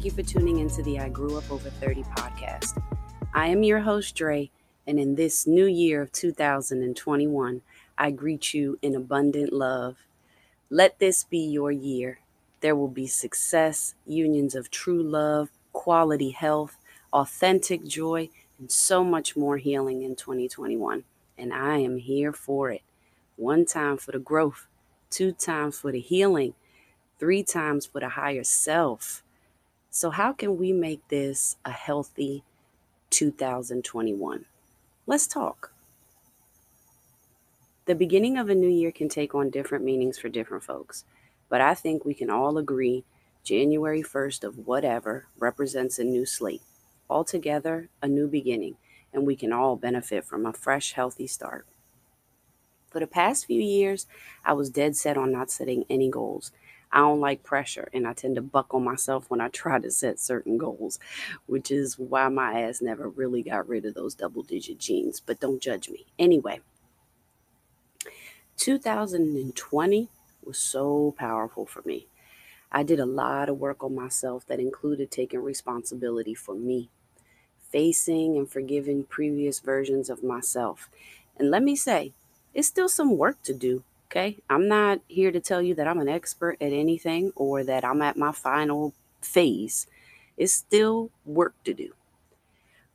Thank you for tuning into the I Grew Up Over 30 podcast. I am your host, Dre, and in this new year of 2021, I greet you in abundant love. Let this be your year. There will be success, unions of true love, quality health, authentic joy, and so much more healing in 2021. And I am here for it. One time for the growth, two times for the healing, three times for the higher self. So, how can we make this a healthy 2021? Let's talk. The beginning of a new year can take on different meanings for different folks, but I think we can all agree January 1st of whatever represents a new slate, altogether a new beginning, and we can all benefit from a fresh, healthy start. For the past few years, I was dead set on not setting any goals I don't like pressure and I tend to buckle myself when I try to set certain goals, which is why my ass never really got rid of those double digit jeans. But don't judge me. Anyway, 2020 was so powerful for me. I did a lot of work on myself that included taking responsibility for me, facing and forgiving previous versions of myself. And let me say, it's still some work to do Okay. I'm not here to tell you that I'm an expert at anything or that I'm at my final phase. It's still work to do.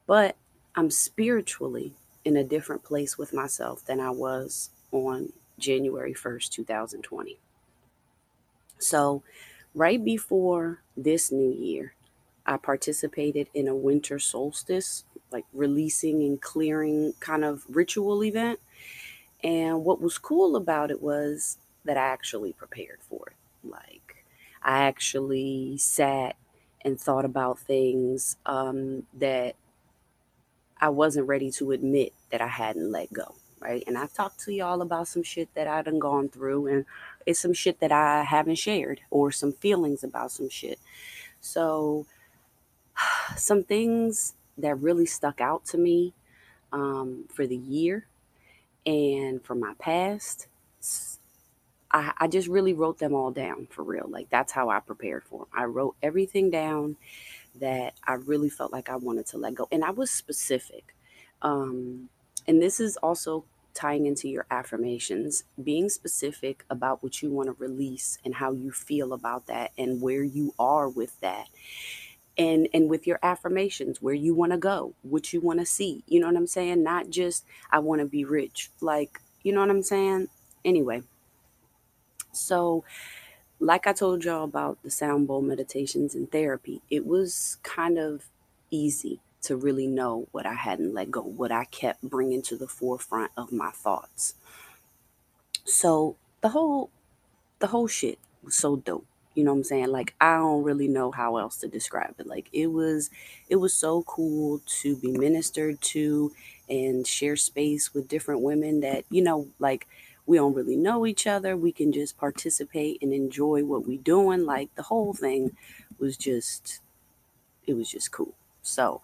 But I'm spiritually in a different place with myself than I was on January 1st, 2020. So, right before this new year, I participated in a winter solstice, like releasing and clearing kind of ritual event. And what was cool about it was that I actually prepared for it. Like, I actually sat and thought about things um, that I wasn't ready to admit that I hadn't let go. Right. And I've talked to y'all about some shit that I done gone through, and it's some shit that I haven't shared or some feelings about some shit. So, some things that really stuck out to me um, for the year and from my past, I, I just really wrote them all down for real. Like that's how I prepared for them. I wrote everything down that I really felt like I wanted to let go, and I was specific. Um, and this is also tying into your affirmations, being specific about what you want to release and how you feel about that and where you are with that and and with your affirmations where you want to go what you want to see you know what i'm saying? Not just i want to be rich like you know what i'm saying? Anyway. So like i told y'all about the sound bowl meditations and therapy it was kind of easy to really know what i hadn't let go what i kept bringing to the forefront of my thoughts. So the whole the whole shit was so dope you know what I'm saying? Like I don't really know how else to describe it. Like it was it was so cool to be ministered to and share space with different women that, you know, like we don't really know each other. We can just participate and enjoy what we doing. Like the whole thing was just it was just cool. So,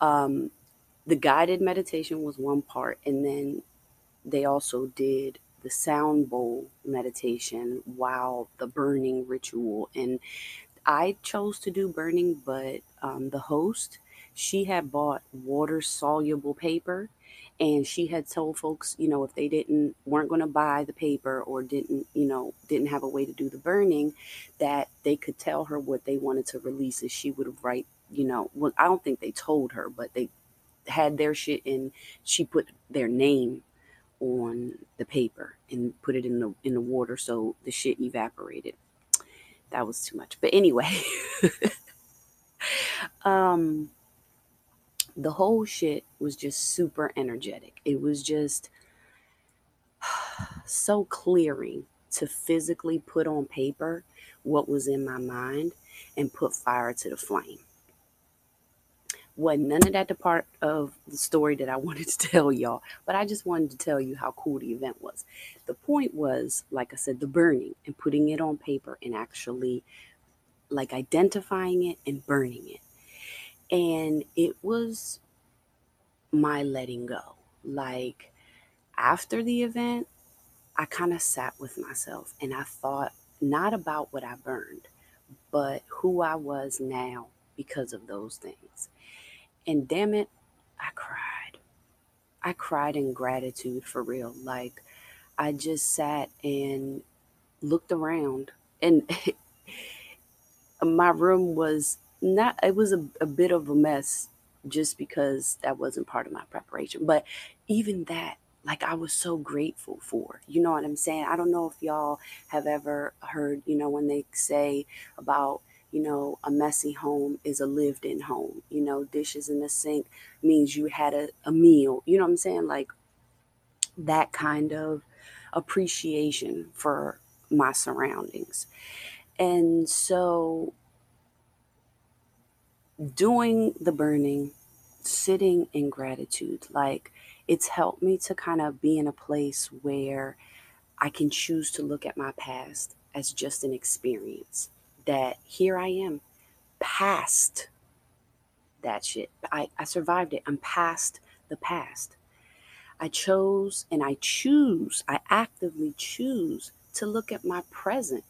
um the guided meditation was one part and then they also did the sound bowl meditation while the burning ritual. And I chose to do burning, but um, the host, she had bought water soluble paper and she had told folks you know if they didn't weren't going to buy the paper or didn't you know didn't have a way to do the burning that they could tell her what they wanted to release and she would write you know well i don't think they told her but they had their shit and she put their name on the paper and put it in the in the water so the shit evaporated. That was too much. But anyway, um the whole shit was just super energetic. It was just so clearing to physically put on paper what was in my mind and put fire to the flame wasn't none of that the part of the story that I wanted to tell y'all, but I just wanted to tell you how cool the event was. The point was, like I said, the burning and putting it on paper and actually like identifying it and burning it. And it was my letting go. Like after the event, I kind of sat with myself and I thought not about what I burned, but who I was now because of those things. And damn it, I cried. I cried in gratitude for real. Like, I just sat and looked around, and my room was not, it was a, a bit of a mess just because that wasn't part of my preparation. But even that, like I was so grateful for. You know what I'm saying? I don't know if y'all have ever heard, you know, when they say about, you know, a messy home is a lived in home. You know, dishes in the sink means you had a, a meal. You know what I'm saying? Like that kind of appreciation for my surroundings. And so doing the burning, sitting in gratitude, like it's helped me to kind of be in a place where I can choose to look at my past as just an experience. That here I am, past that shit. I, I survived it. I'm past the past. I chose and I choose, I actively choose to look at my present,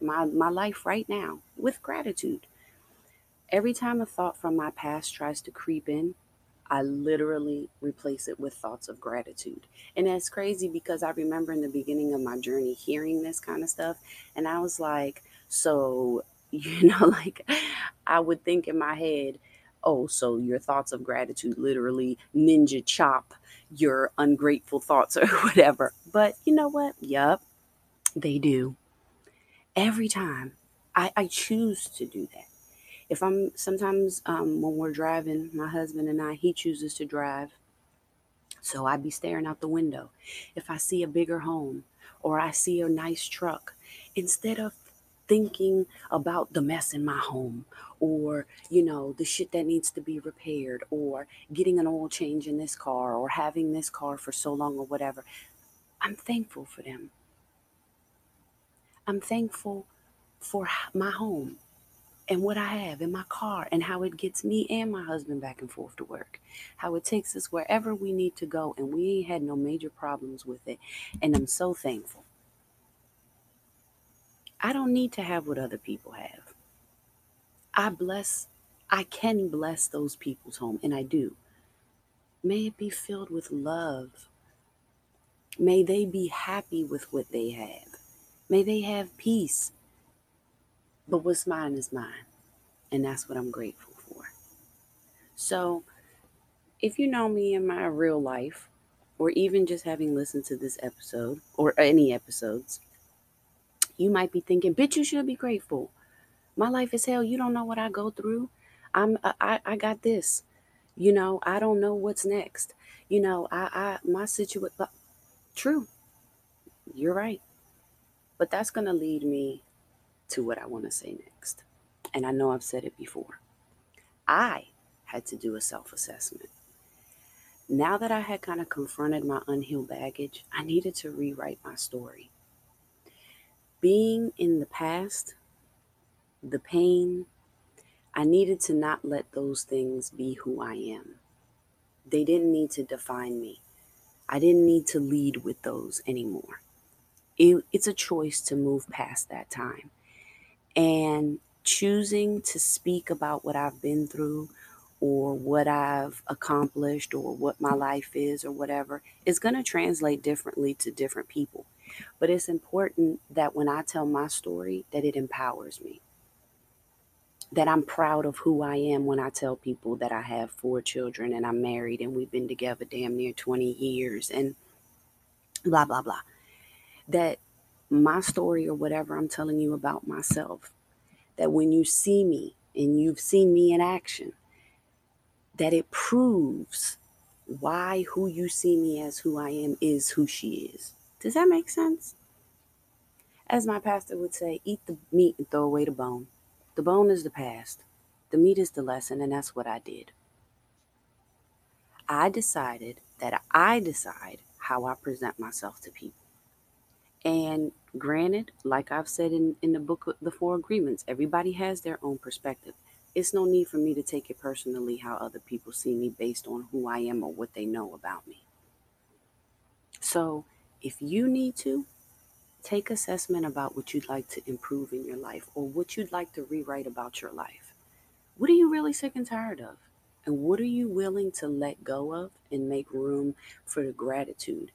my, my life right now with gratitude. Every time a thought from my past tries to creep in, I literally replace it with thoughts of gratitude. And that's crazy because I remember in the beginning of my journey hearing this kind of stuff, and I was like, so, you know, like I would think in my head, oh, so your thoughts of gratitude literally ninja chop your ungrateful thoughts or whatever. But you know what? Yup, they do. Every time I, I choose to do that if I'm sometimes um, when we're driving, my husband and I, he chooses to drive. So I'd be staring out the window. If I see a bigger home or I see a nice truck, instead of thinking about the mess in my home or, you know, the shit that needs to be repaired or getting an oil change in this car or having this car for so long or whatever, I'm thankful for them. I'm thankful for my home and what I have in my car and how it gets me and my husband back and forth to work. How it takes us wherever we need to go and we ain't had no major problems with it. And I'm so thankful. I don't need to have what other people have. I bless, I can bless those people's home, and I do. May it be filled with love. May they be happy with what they have. May they have peace. But what's mine is mine. And that's what I'm grateful for. So, if you know me in my real life, or even just having listened to this episode or any episodes, you might be thinking, bitch, you should be grateful. My life is hell. You don't know what I go through. I'm uh, I, I got this. You know, I don't know what's next. You know, I I my situation true. You're right. But that's gonna lead me to what I want to say next. And I know I've said it before. I had to do a self assessment. Now that I had kind of confronted my unhealed baggage, I needed to rewrite my story. Being in the past, the pain, I needed to not let those things be who I am. They didn't need to define me. I didn't need to lead with those anymore. It, it's a choice to move past that time and choosing to speak about what I've been through or what I've accomplished or what my life is or whatever is going to translate differently to different people. But it's important that when I tell my story that it empowers me. That I'm proud of who I am when I tell people that I have four children and I'm married and we've been together damn near 20 years and blah blah blah. That my story or whatever I'm telling you about myself, that when you see me and you've seen me in action, that it proves why who you see me as who I am is who she is. Does that make sense? As my pastor would say, eat the meat and throw away the bone. The bone is the past, the meat is the lesson, and that's what I did. I decided that I decide how I present myself to people. And granted, like I've said in, in the book, of The Four Agreements, everybody has their own perspective. It's no need for me to take it personally how other people see me based on who I am or what they know about me. So if you need to, take assessment about what you'd like to improve in your life or what you'd like to rewrite about your life. What are you really sick and tired of? And what are you willing to let go of and make room for the gratitude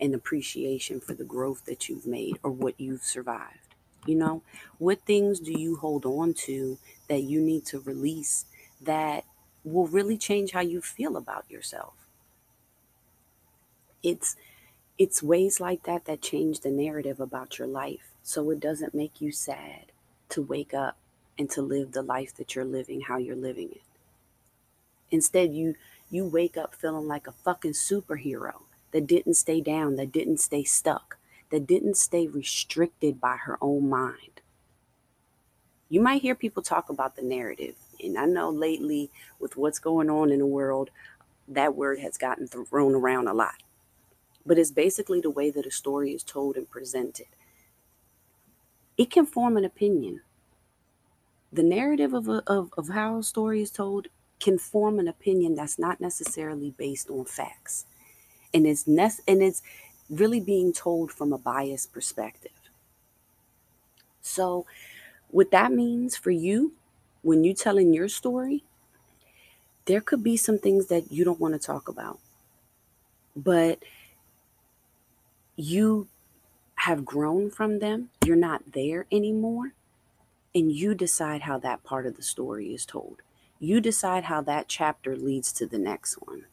and appreciation for the growth that you've made or what you've survived? You know, what things do you hold on to that you need to release that will really change how you feel about yourself? It's it's ways like that that change the narrative about your life so it doesn't make you sad to wake up and to live the life that you're living how you're living it. Instead, you you wake up feeling like a fucking superhero that didn't stay down, that didn't stay stuck, that didn't stay restricted by her own mind. You might hear people talk about the narrative, and I know lately with what's going on in the world, that word has gotten thrown around a lot. But it's basically the way that a story is told and presented. It can form an opinion. The narrative of, a, of, of how a story is told can form an opinion that's not necessarily based on facts. And it's, nec- and it's really being told from a biased perspective. So, what that means for you when you're telling your story, there could be some things that you don't want to talk about. But you have grown from them, you're not there anymore, and you decide how that part of the story is told. You decide how that chapter leads to the next one.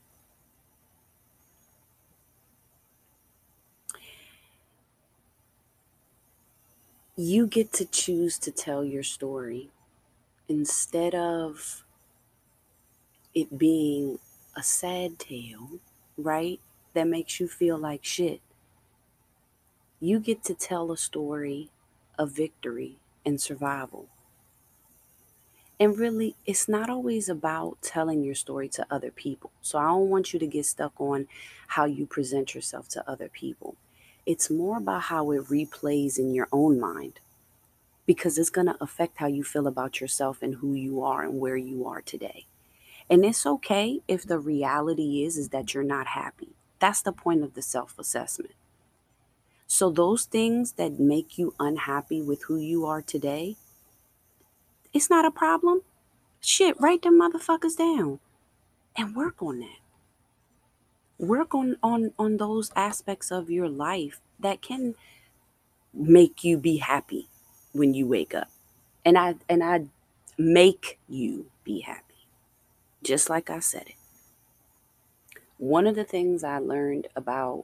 You get to choose to tell your story instead of it being a sad tale, right? That makes you feel like shit. You get to tell a story of victory and survival. And really, it's not always about telling your story to other people. So I don't want you to get stuck on how you present yourself to other people. It's more about how it replays in your own mind because it's going to affect how you feel about yourself and who you are and where you are today. And it's okay if the reality is is that you're not happy. That's the point of the self-assessment. So those things that make you unhappy with who you are today, it's not a problem. Shit, write them motherfuckers down and work on that. Work on on on those aspects of your life that can make you be happy when you wake up. And I and I make you be happy. Just like I said it. One of the things I learned about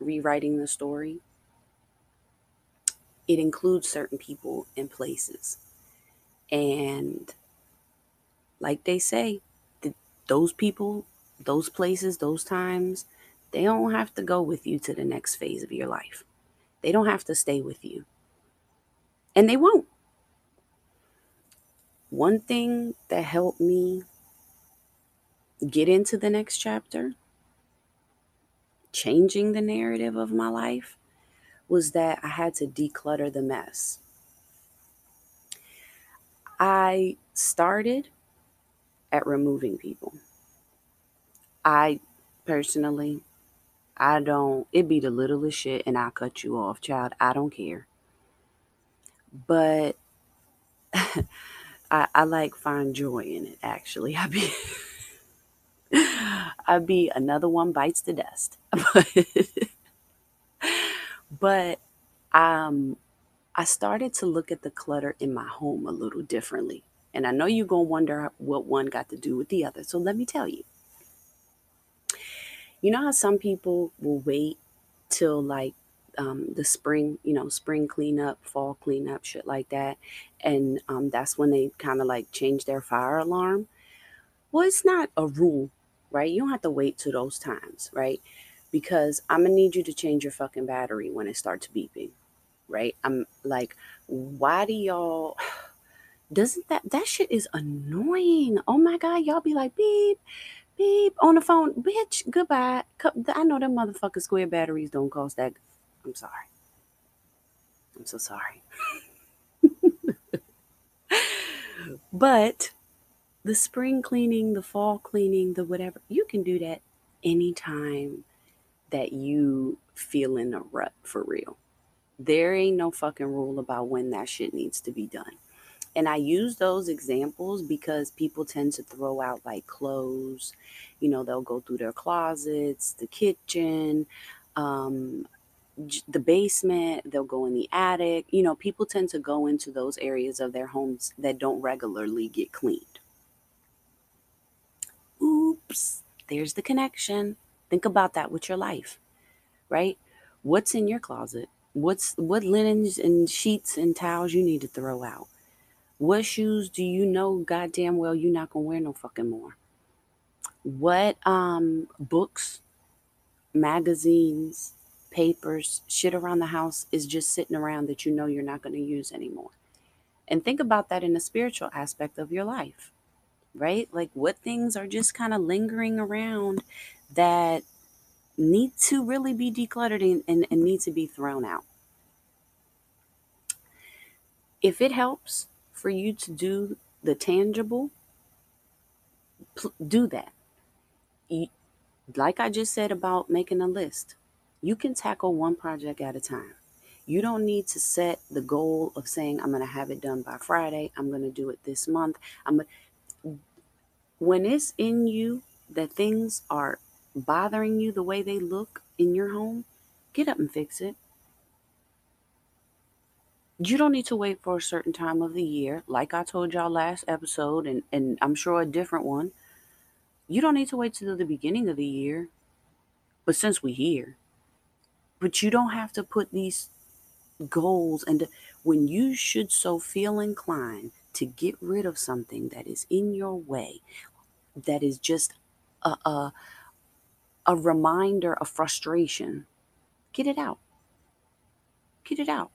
rewriting the story it includes certain people and places. And like they say, those people, those places, those times, they don't have to go with you to the next phase of your life. They don't have to stay with you. And they won't. One thing that helped me get into the next chapter, changing the narrative of my life, was that I had to declutter the mess. I started at removing people. I personally, I don't, it be the littlest shit and I'll cut you off, child. I don't care. But I, I like find joy in it, actually. I be. I be another one bites the dust. But um I started to look at the clutter in my home a little differently. And I know you're going to wonder what one got to do with the other. So let me tell you. You know how some people will wait till like um, the spring, you know, spring cleanup, fall cleanup, shit like that. And um, that's when they kind of like change their fire alarm. Well, it's not a rule, right? You don't have to wait to those times, right? Because I'm gonna need you to change your fucking battery when it starts beeping, right? I'm like, why do y'all? Doesn't that that shit is annoying? Oh my god, y'all be like beep, beep on the phone, bitch. Goodbye. I know them motherfucking square batteries don't cost that. I'm sorry. I'm so sorry. but the spring cleaning, the fall cleaning, the whatever, you can do that anytime that you feel in a rut for real. There ain't no fucking rule about when that shit needs to be done. And I use those examples because people tend to throw out like clothes. You know, they'll go through their closets, the kitchen, um, the basement, they'll go in the attic. You know, people tend to go into those areas of their homes that don't regularly get cleaned. Oops, there's the connection. Think about that with your life, right? What's in your closet? What's what linens and sheets and towels you need to throw out? What shoes do you know goddamn well you're not gonna wear no fucking more? What um books, magazines, papers, shit around the house is just sitting around that you know you're not gonna use anymore? And think about that in the spiritual aspect of your life, right? Like what things are just kind of lingering around that need to really be decluttered and, and, and need to be thrown out. If it helps for you to do the tangible, pl- do that. You, like I just said about making a list, you can tackle one project at a time. You don't need to set the goal of saying, I'm going to have it done by Friday. I'm going to do it this month. I'm gonna... When it's in you that things are bothering you the way they look in your home, get up and fix it. You don't need to wait for a certain time of the year, like I told y'all last episode, and, and I'm sure a different one. You don't need to wait till the beginning of the year. But since we're here, but you don't have to put these goals and when you should so feel inclined to get rid of something that is in your way, that is just a, a, a reminder of frustration, get it out. Get it out.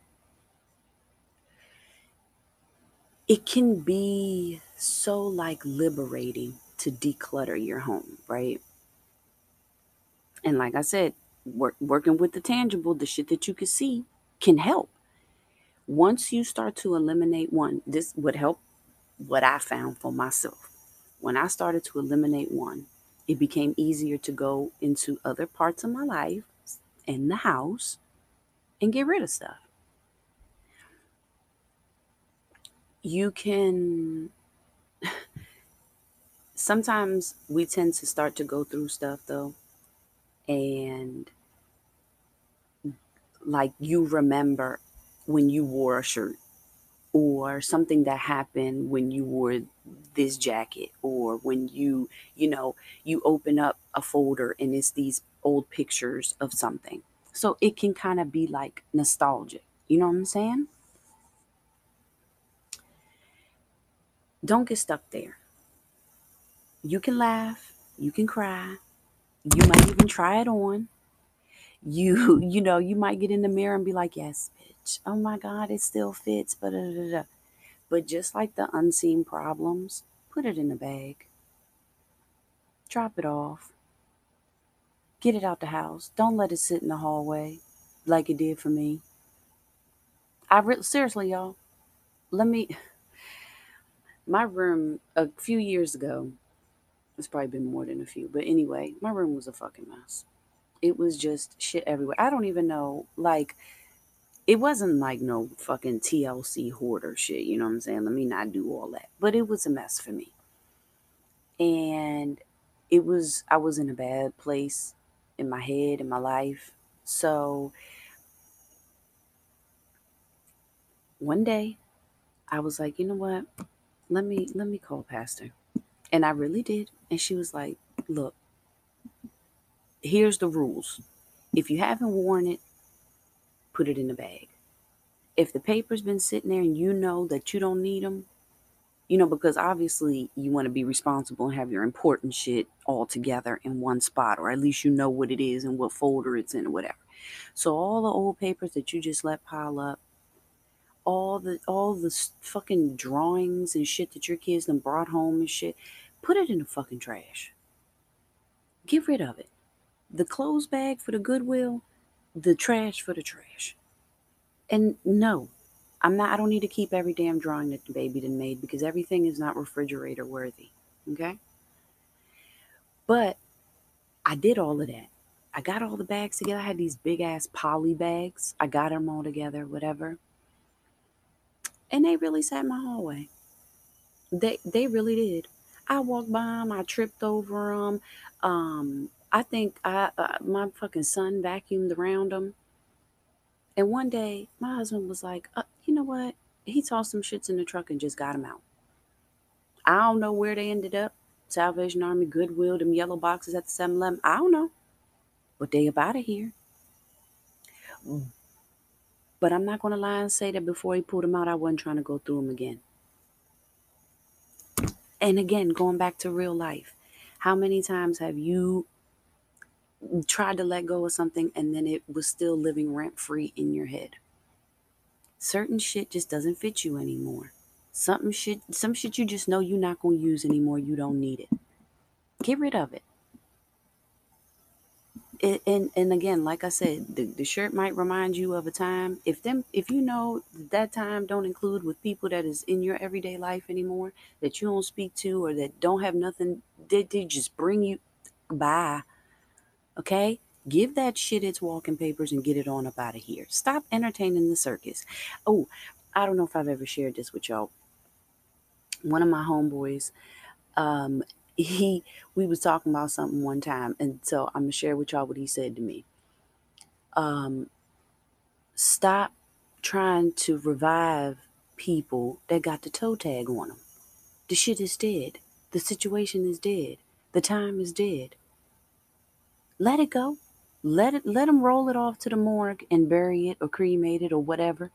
It can be so like liberating to declutter your home, right? And like I said, work, working with the tangible, the shit that you can see, can help. Once you start to eliminate one, this would help what I found for myself. When I started to eliminate one, it became easier to go into other parts of my life in the house and get rid of stuff. You can sometimes we tend to start to go through stuff though and like you remember when you wore a shirt or something that happened when you wore this jacket or when you you know you open up a folder and it's these old pictures of something. So it can kind of be like nostalgic. You know what i'm saying? Don't get stuck there. You can laugh you can cry you might even try it on. You you know you might get in the mirror and be like yes oh my god it still fits but uh, but just like the unseen problems put it in the bag. Drop it off. Get it out the house. Don't let it sit in the hallway like it did for me. I re- seriously y'all let me my room a few years ago it's probably been more than a few but anyway my room was a fucking mess. It was just shit everywhere. I don't even know, like, it wasn't like no fucking TLC hoarder shit, you know what I'm saying? Let me not do all that. But it was a mess for me. And it was, I was in a bad place in my head, in my life. So one day I was like, you know what? Let me, let me call Pastor. And I really did. And she was like, look, here's the rules. If you haven't worn it, put it in the bag. If the paper's been sitting there and you know that you don't need them, you know, because obviously you want to be responsible and have your important shit all together in one spot, or at least you know what it is and what folder it's in or whatever. So all the old papers that you just let pile up, all the all the fucking drawings and shit that your kids then brought home and shit, put it in the fucking trash. Get rid of it the clothes bag for the Goodwill, the trash for the trash. And no, I'm not, I don't need to keep every damn drawing that the baby done made because everything is not refrigerator worthy. Okay. But I did all of that. I got all the bags together. I had these big ass poly bags. I got them all together, whatever. And they really sat in my hallway. They they really did. I walked by them. I tripped over them. Um, I think I uh, my fucking son vacuumed around them. And one day, my husband was like, uh, "You know what? He tossed some shits in the truck and just got them out. I don't know where they ended up. Salvation Army, Goodwill, them yellow boxes at the 7-Eleven. I don't know, but they up out of here. But I'm not to lie and say that before he pulled them out, I wasn't trying to go through them again. And again, going back to real life, how many times have you tried to let go of something and then it was still living rent free in your head? Certain shit just doesn't fit you anymore. Something shit, some shit you just know you're not going to use anymore. You don't need it. Get rid of it. it. and and again, like I said, the, the shirt might remind you of a time. If them, if you know that time don't include with people that is in your everyday life anymore, that you don't speak to, or that don't have nothing, they, they just bring you by. Okay, give that shit its walking papers and get it on up out of here. Stop entertaining the circus. Oh, I don't know if I've ever shared this with y'all one of my homeboys, um, he we was talking about something one time, and so I'm gonna share with y'all what he said to me. Um, stop trying to revive people that got the toe tag on them. The shit is dead. The situation is dead. The time is dead. Let it go. Let it let them roll it off to the morgue and bury it or cremate it or whatever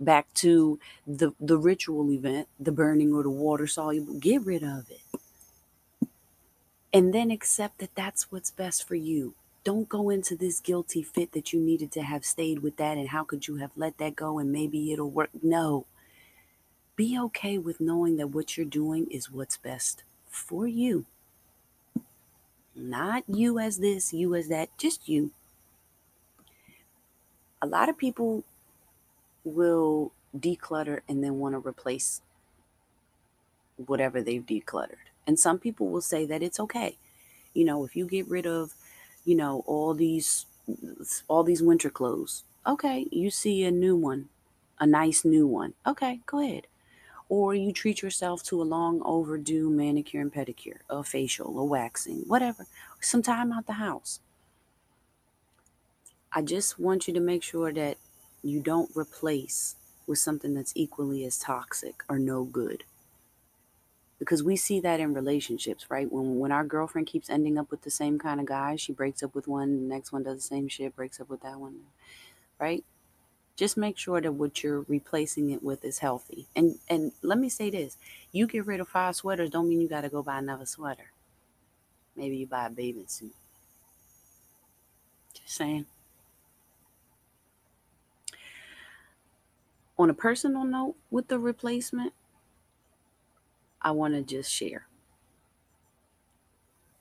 back to the the ritual event, the burning or the water soluble, get rid of it. And then accept that that's what's best for you. Don't go into this guilty fit that you needed to have stayed with that and how could you have let that go and maybe it'll work. No. Be okay with knowing that what you're doing is what's best for you. Not you as this, you as that, just you. A lot of people will declutter and then want to replace whatever they've decluttered. And some people will say that it's okay. You know, if you get rid of, you know, all these all these winter clothes, okay, you see a new one, a nice new one. Okay, go ahead. Or you treat yourself to a long overdue manicure and pedicure, a facial, a waxing, whatever. Some time out the house. I just want you to make sure that you don't replace with something that's equally as toxic or no good because we see that in relationships right when when our girlfriend keeps ending up with the same kind of guy she breaks up with one the next one does the same shit breaks up with that one right just make sure that what you're replacing it with is healthy and and let me say this you get rid of five sweaters don't mean you got to go buy another sweater maybe you buy a bathing suit just saying on a personal note with the replacement, I want to just share.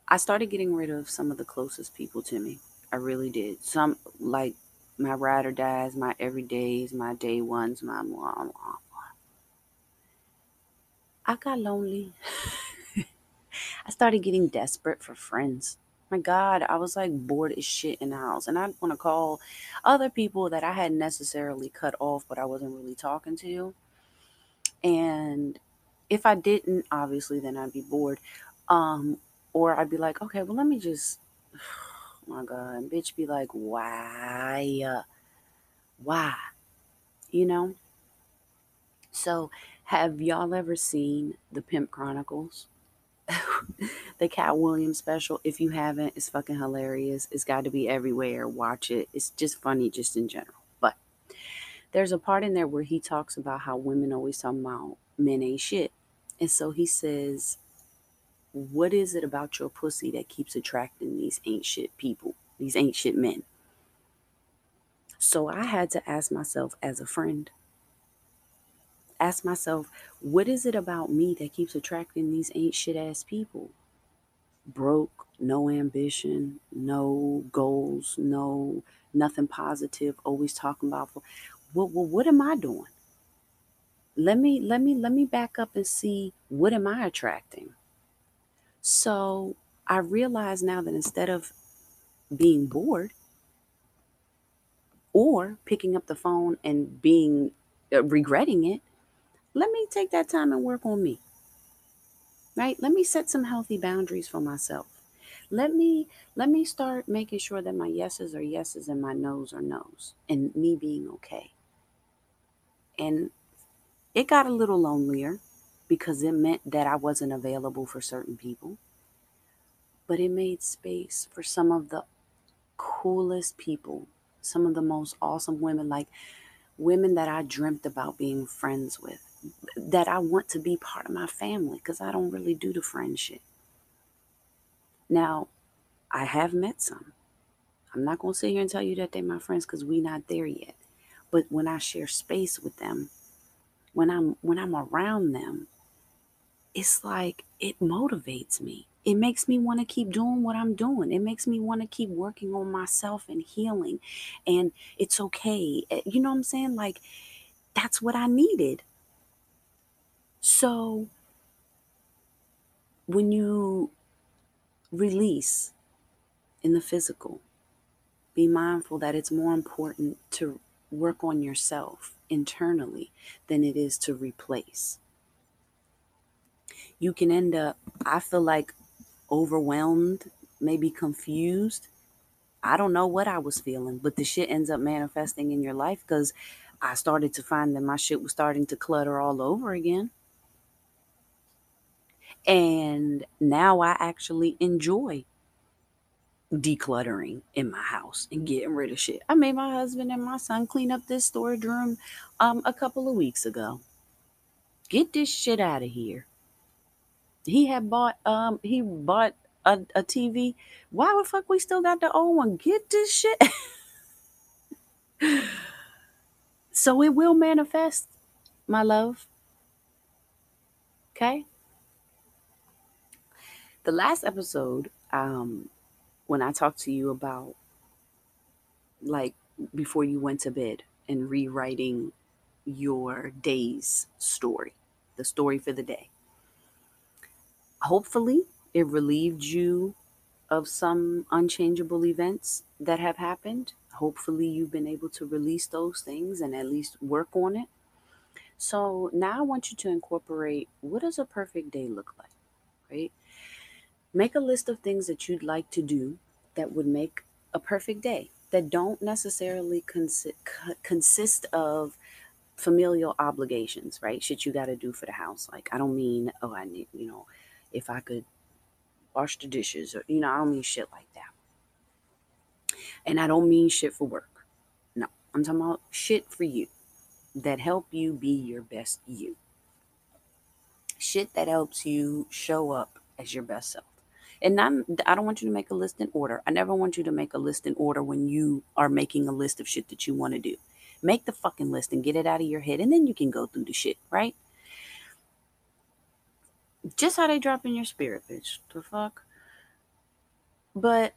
I started getting rid of some of the closest people to me. I really did. Some like my ride or dies, my everydays, my day ones, my mom. I got lonely. I started getting desperate for friends my God, I was like bored as shit in the house. And I want to call other people that I hadn't necessarily cut off, but I wasn't really talking to. And if I didn't, obviously, then I'd be bored. Um, or I'd be like, okay, well, let me just, my God, and bitch be like, why? Uh, why? You know? So, have y'all ever seen the Pimp Chronicles? the Katt Williams special. If you haven't, it's fucking hilarious. It's got to be everywhere. Watch it. It's just funny, just in general. But there's a part in there where he talks about how women always talk about men ain't shit. And so he says, What is it about your pussy that keeps attracting these ain't shit people, these shit men? So I had to ask myself as a friend, ask myself, what is it about me that keeps attracting these ain't shit ass people? Broke, no ambition, no goals, no nothing positive, always talking about what what, what am I doing? Let me let me let me back up and see what am I attracting? So I realize now that instead of being bored or picking up the phone and being uh, regretting it, let me take that time and work on me. Right? Let me set some healthy boundaries for myself. Let me let me start making sure that my yeses are yeses and my nos are nos and me being okay. And it got a little lonelier because it meant that I wasn't available for certain people. But it made space for some of the coolest people, some of the most awesome women, like women that I dreamt about being friends with, that I want to be part of my family because I don't really do the friendship. Now, I have met some. I'm not going to sit here and tell you that they're my friends because we're not there yet. But when I share space with them, when I'm when I'm around them, it's like it motivates me. It makes me want to keep doing what I'm doing. It makes me want to keep working on myself and healing. And it's okay. Eh, you know what I'm saying? Like that's what I needed. So when you release in the physical, be mindful that it's more important to work on yourself internally than it is to replace. You can end up, I feel like, overwhelmed, maybe confused. I don't know what I was feeling, but the shit ends up manifesting in your life because I started to find that my shit was starting to clutter all over again. And now I actually enjoy decluttering in my house and getting rid of shit. I made my husband and my son clean up this storage room um a couple of weeks ago. Get this shit out of here. He had bought um he bought a, a TV. Why the fuck we still got the old one? Get this shit. so it will manifest, my love. Okay? The last episode, um, when I talked to you about like before you went to bed and rewriting your day's story, the story for the day. Hopefully, it relieved you of some unchangeable events that have happened. Hopefully, you've been able to release those things and at least work on it. So, now I want you to incorporate what does a perfect day look like, right? Make a list of things that you'd like to do that would make a perfect day that don't necessarily consi- consist of familial obligations, right? Shit you got to do for the house. Like, I don't mean, oh, I need, you know, if I could wash the dishes or, you know, I don't mean shit like that. And I don't mean shit for work. No, I'm talking about shit for you that help you be your best you. Shit that helps you show up as your best self. And not, I don't want you to make a list in order. I never want you to make a list in order when you are making a list of shit that you want to do. Make the fucking list and get it out of your head, and then you can go through the shit, right? Just how they drop in your spirit, bitch. The fuck? But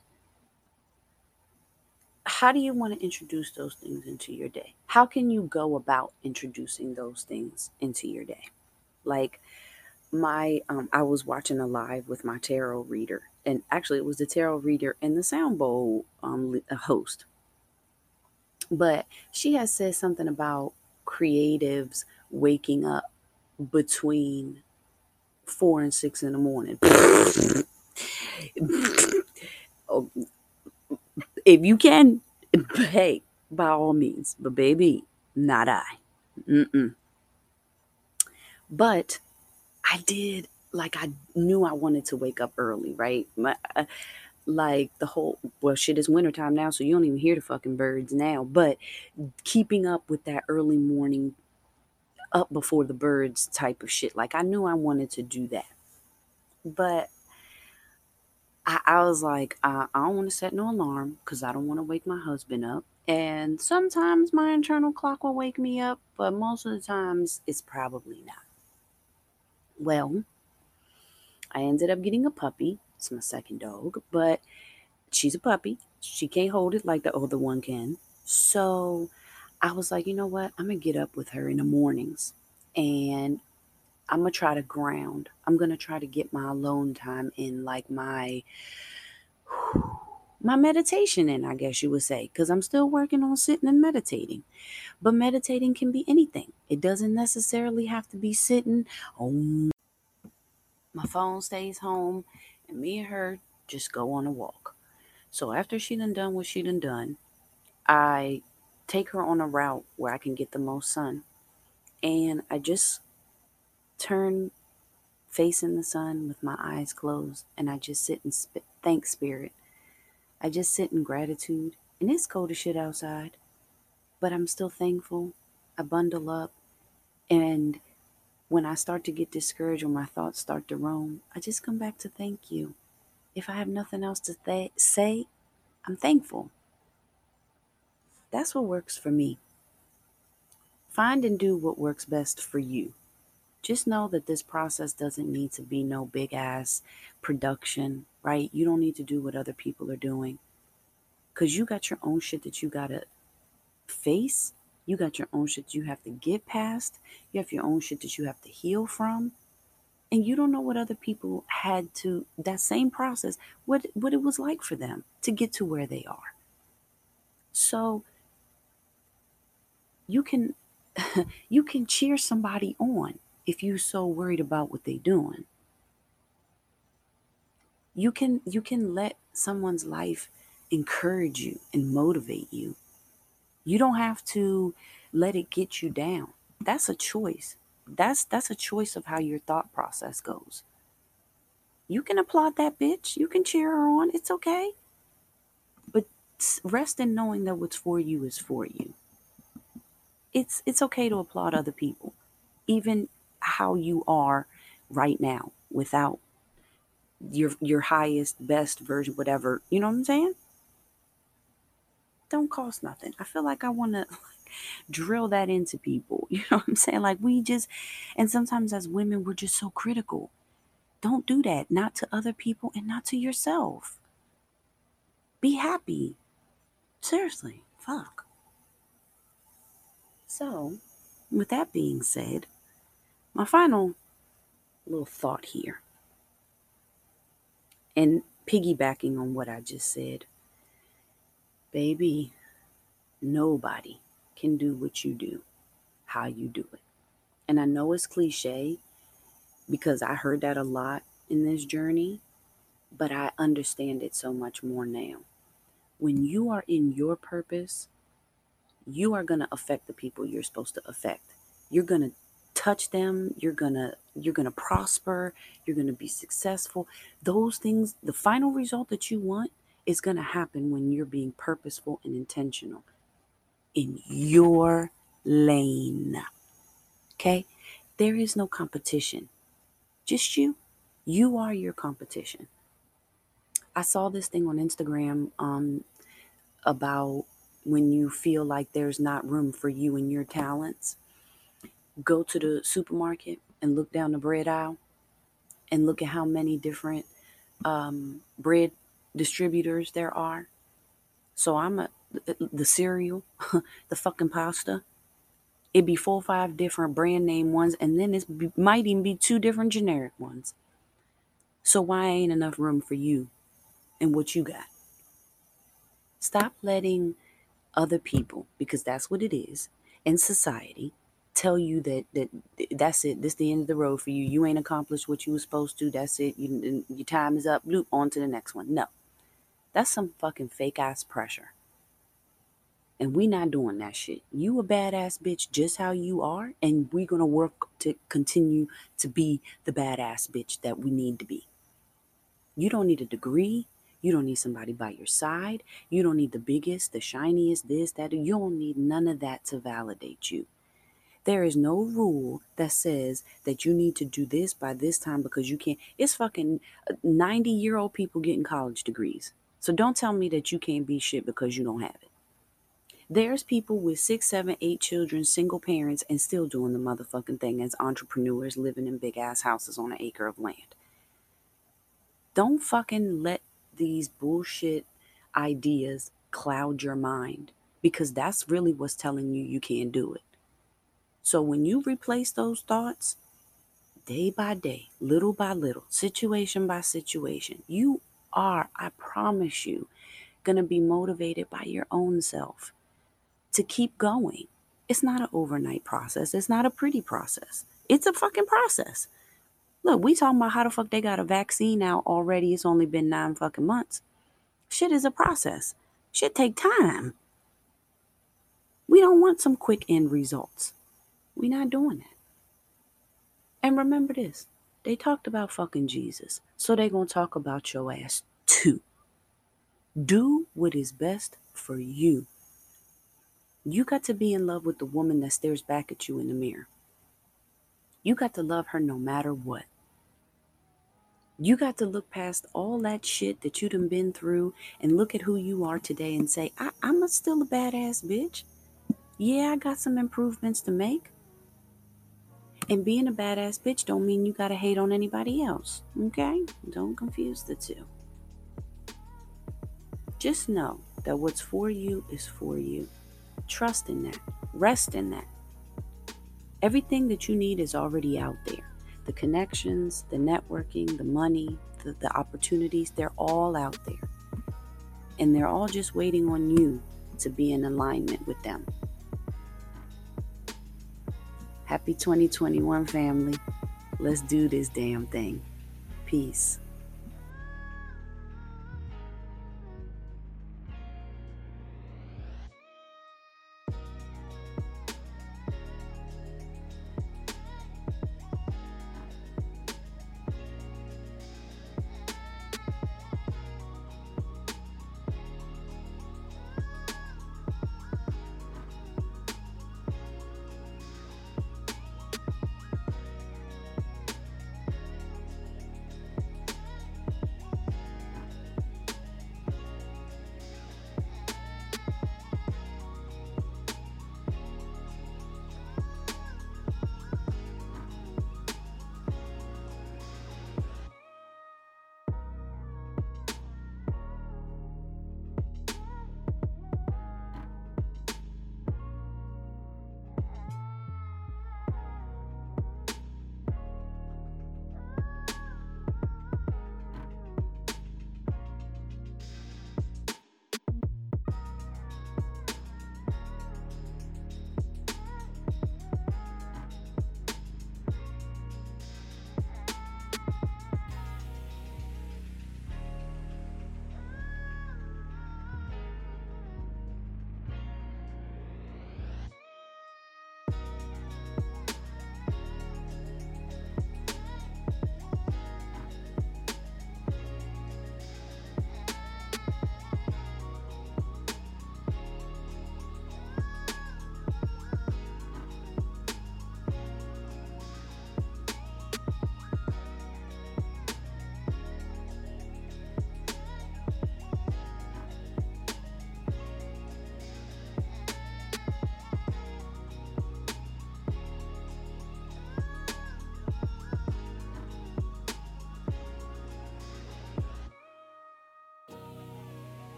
how do you want to introduce those things into your day? How can you go about introducing those things into your day? Like, my um, I was watching a live with my tarot reader, and actually it was the tarot reader and the sound bowl um, host. But she has said something about creatives waking up between four and six in the morning. If you can, hey, by all means, but baby, not I. Mm-mm. But I did like I knew I wanted to wake up early, right? My, uh, like the whole well shit is wintertime now so you don't even hear the fucking birds now but keeping up with that early morning up before the birds type of shit like i knew i wanted to do that but i, I was like I, I don't want to set no alarm because i don't want to wake my husband up and sometimes my internal clock will wake me up but most of the times it's probably not well, I ended up getting a puppy. It's my second dog, but she's a puppy. She can't hold it like the other one can. So I was like, you know what? I'm going to get up with her in the mornings and I'm going to try to ground. I'm going to try to get my alone time in like my my meditation in, I guess you would say, because I'm still working on sitting and meditating. But meditating can be anything. It doesn't necessarily have to be sitting. Oh, my phone stays home, and me and her just go on a walk. So after she done done what she done done, I take her on a route where I can get the most sun. And I just turn facing the sun with my eyes closed and I just sit and sp- thank spirit. I just sit in gratitude. And it's cold as shit outside, but I'm still thankful. I bundle up. And when I start to get discouraged or my thoughts start to roam, I just come back to thank you. If I have nothing else to th- say, I'm thankful. That's what works for me. Find and do what works best for you. Just know that this process doesn't need to be no big ass production, right? You don't need to do what other people are doing. Because you got your own shit that you got to face. You got your own shit you have to get past. You have your own shit that you have to heal from. And you don't know what other people had to, that same process, what, what it was like for them to get to where they are. So you can you can cheer somebody on if you're so worried about what they're doing. You can you can let someone's life encourage you and motivate you. You don't have to let it get you down. That's a choice. That's that's a choice of how your thought process goes. You can applaud that bitch. You can cheer her on. It's okay. But rest in knowing that what's for you is for you. It's it's okay to applaud other people, even how you are right now without your your highest best version whatever you know what i'm saying? Don't cost nothing. I feel like i want to drill that into people you know what i'm saying? Like we just and sometimes as women we're just so critical. Don't do that not to other people and not to yourself. Be happy. Seriously fuck so with that being said my final little thought here, and piggybacking on what I just said, baby, nobody can do what you do, how you do it. And I know it's cliche because I heard that a lot in this journey, but I understand it so much more now. When you are in your purpose, you are going to affect the people you're supposed to affect. You're going to touch them. You're gonna you're gonna prosper. You're gonna be successful. Those things the final result that you want is gonna happen when you're being purposeful and intentional in your lane. Okay? There is no competition. Just you. You are your competition. I saw this thing on instagram um about when you feel like there's not room for you and your talents go to the supermarket and look down the bread aisle and look at how many different um, bread distributors there are. So I'm a the cereal, the fucking pasta. It'd be four or five different brand name ones, and then it might even be two different generic ones. So why ain't enough room for you and what you got? Stop letting other people, because that's what it is in society, tell you that that that's it. This the end of the road for you. You ain't accomplished what you were supposed to. That's it. You, your time is up. Loop on to the next one. No, that's some fucking fake ass pressure. And we not doing that shit. You a badass bitch just how you are, and we gonna work to continue to be the badass bitch that we need to be. You don't need a degree. You don't need somebody by your side. You don't need the biggest, the shiniest, this, that. You don't need none of that to validate you. There is no rule that says that you need to do this by this time because you can't. It's fucking uh, 90 year old people getting college degrees. So don't tell me that you can't be shit because you don't have it. There's people with six, seven, eight children, single parents, and still doing the motherfucking thing as entrepreneurs living in big ass houses on an acre of land. Don't fucking let these bullshit ideas cloud your mind because that's really what's telling you you can't do it. So when you replace those thoughts, day by day, little by little, situation by situation, you are, I promise you, going to be motivated by your own self to keep going. It's not an overnight process. It's not a pretty process. It's a fucking process. Look, we talking about how the fuck they got a vaccine out already. It's only been nine fucking months. Shit is a process. Shit take time. We don't want some quick end results. we not doing that. And remember this. They talked about fucking Jesus. So they gonna talk about your ass too. Do what is best for you. You got to be in love with the woman that stares back at you in the mirror. You got to love her no matter what. You got to look past all that shit that you done been through and look at who you are today and say, I- I'm a still a badass bitch. Yeah, I got some improvements to make. And being a badass bitch don't mean you gotta hate on anybody else. Okay? Don't confuse the two. Just know that what's for you is for you. Trust in that. Rest in that. Everything that you need is already out there. The connections, the networking, the money, the, the opportunities, they're all out there. And they're all just waiting on you to be in alignment with them. Happy 2021, family. Let's do this damn thing. Peace.